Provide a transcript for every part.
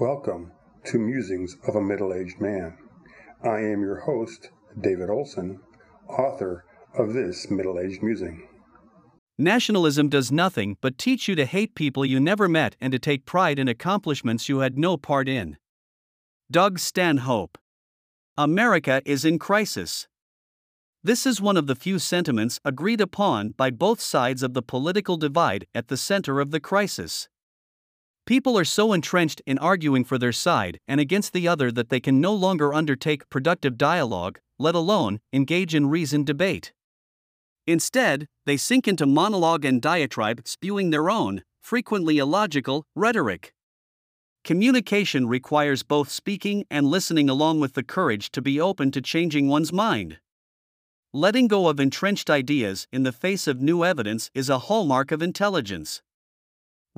Welcome to Musings of a Middle Aged Man. I am your host, David Olson, author of this middle aged musing. Nationalism does nothing but teach you to hate people you never met and to take pride in accomplishments you had no part in. Doug Stanhope. America is in crisis. This is one of the few sentiments agreed upon by both sides of the political divide at the center of the crisis. People are so entrenched in arguing for their side and against the other that they can no longer undertake productive dialogue, let alone engage in reasoned debate. Instead, they sink into monologue and diatribe, spewing their own, frequently illogical, rhetoric. Communication requires both speaking and listening, along with the courage to be open to changing one's mind. Letting go of entrenched ideas in the face of new evidence is a hallmark of intelligence.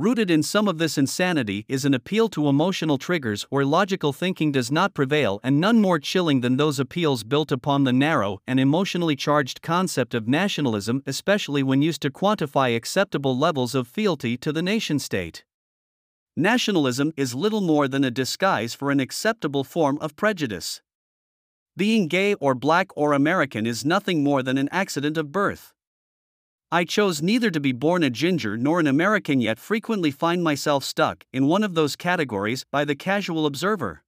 Rooted in some of this insanity is an appeal to emotional triggers where logical thinking does not prevail, and none more chilling than those appeals built upon the narrow and emotionally charged concept of nationalism, especially when used to quantify acceptable levels of fealty to the nation state. Nationalism is little more than a disguise for an acceptable form of prejudice. Being gay or black or American is nothing more than an accident of birth. I chose neither to be born a ginger nor an American, yet frequently find myself stuck in one of those categories by the casual observer.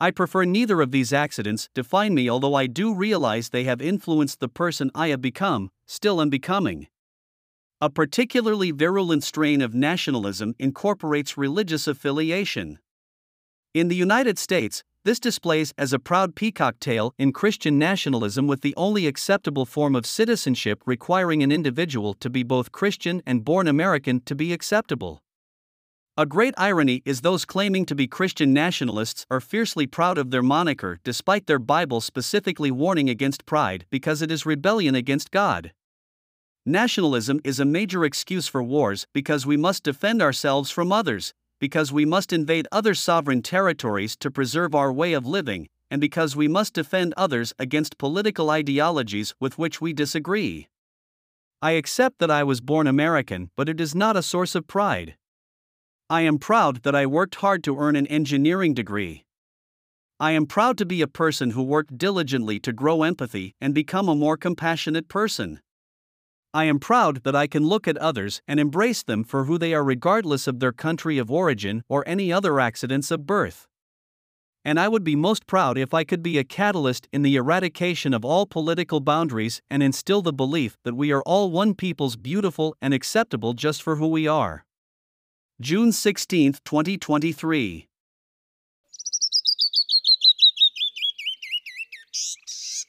I prefer neither of these accidents define me, although I do realize they have influenced the person I have become, still am becoming. A particularly virulent strain of nationalism incorporates religious affiliation. In the United States, this displays as a proud peacock tail in Christian nationalism with the only acceptable form of citizenship requiring an individual to be both Christian and born American to be acceptable. A great irony is those claiming to be Christian nationalists are fiercely proud of their moniker despite their Bible specifically warning against pride because it is rebellion against God. Nationalism is a major excuse for wars because we must defend ourselves from others, because we must invade other sovereign territories to preserve our way of living, and because we must defend others against political ideologies with which we disagree. I accept that I was born American, but it is not a source of pride. I am proud that I worked hard to earn an engineering degree. I am proud to be a person who worked diligently to grow empathy and become a more compassionate person. I am proud that I can look at others and embrace them for who they are, regardless of their country of origin or any other accidents of birth. And I would be most proud if I could be a catalyst in the eradication of all political boundaries and instill the belief that we are all one people's beautiful and acceptable just for who we are. June 16, 2023.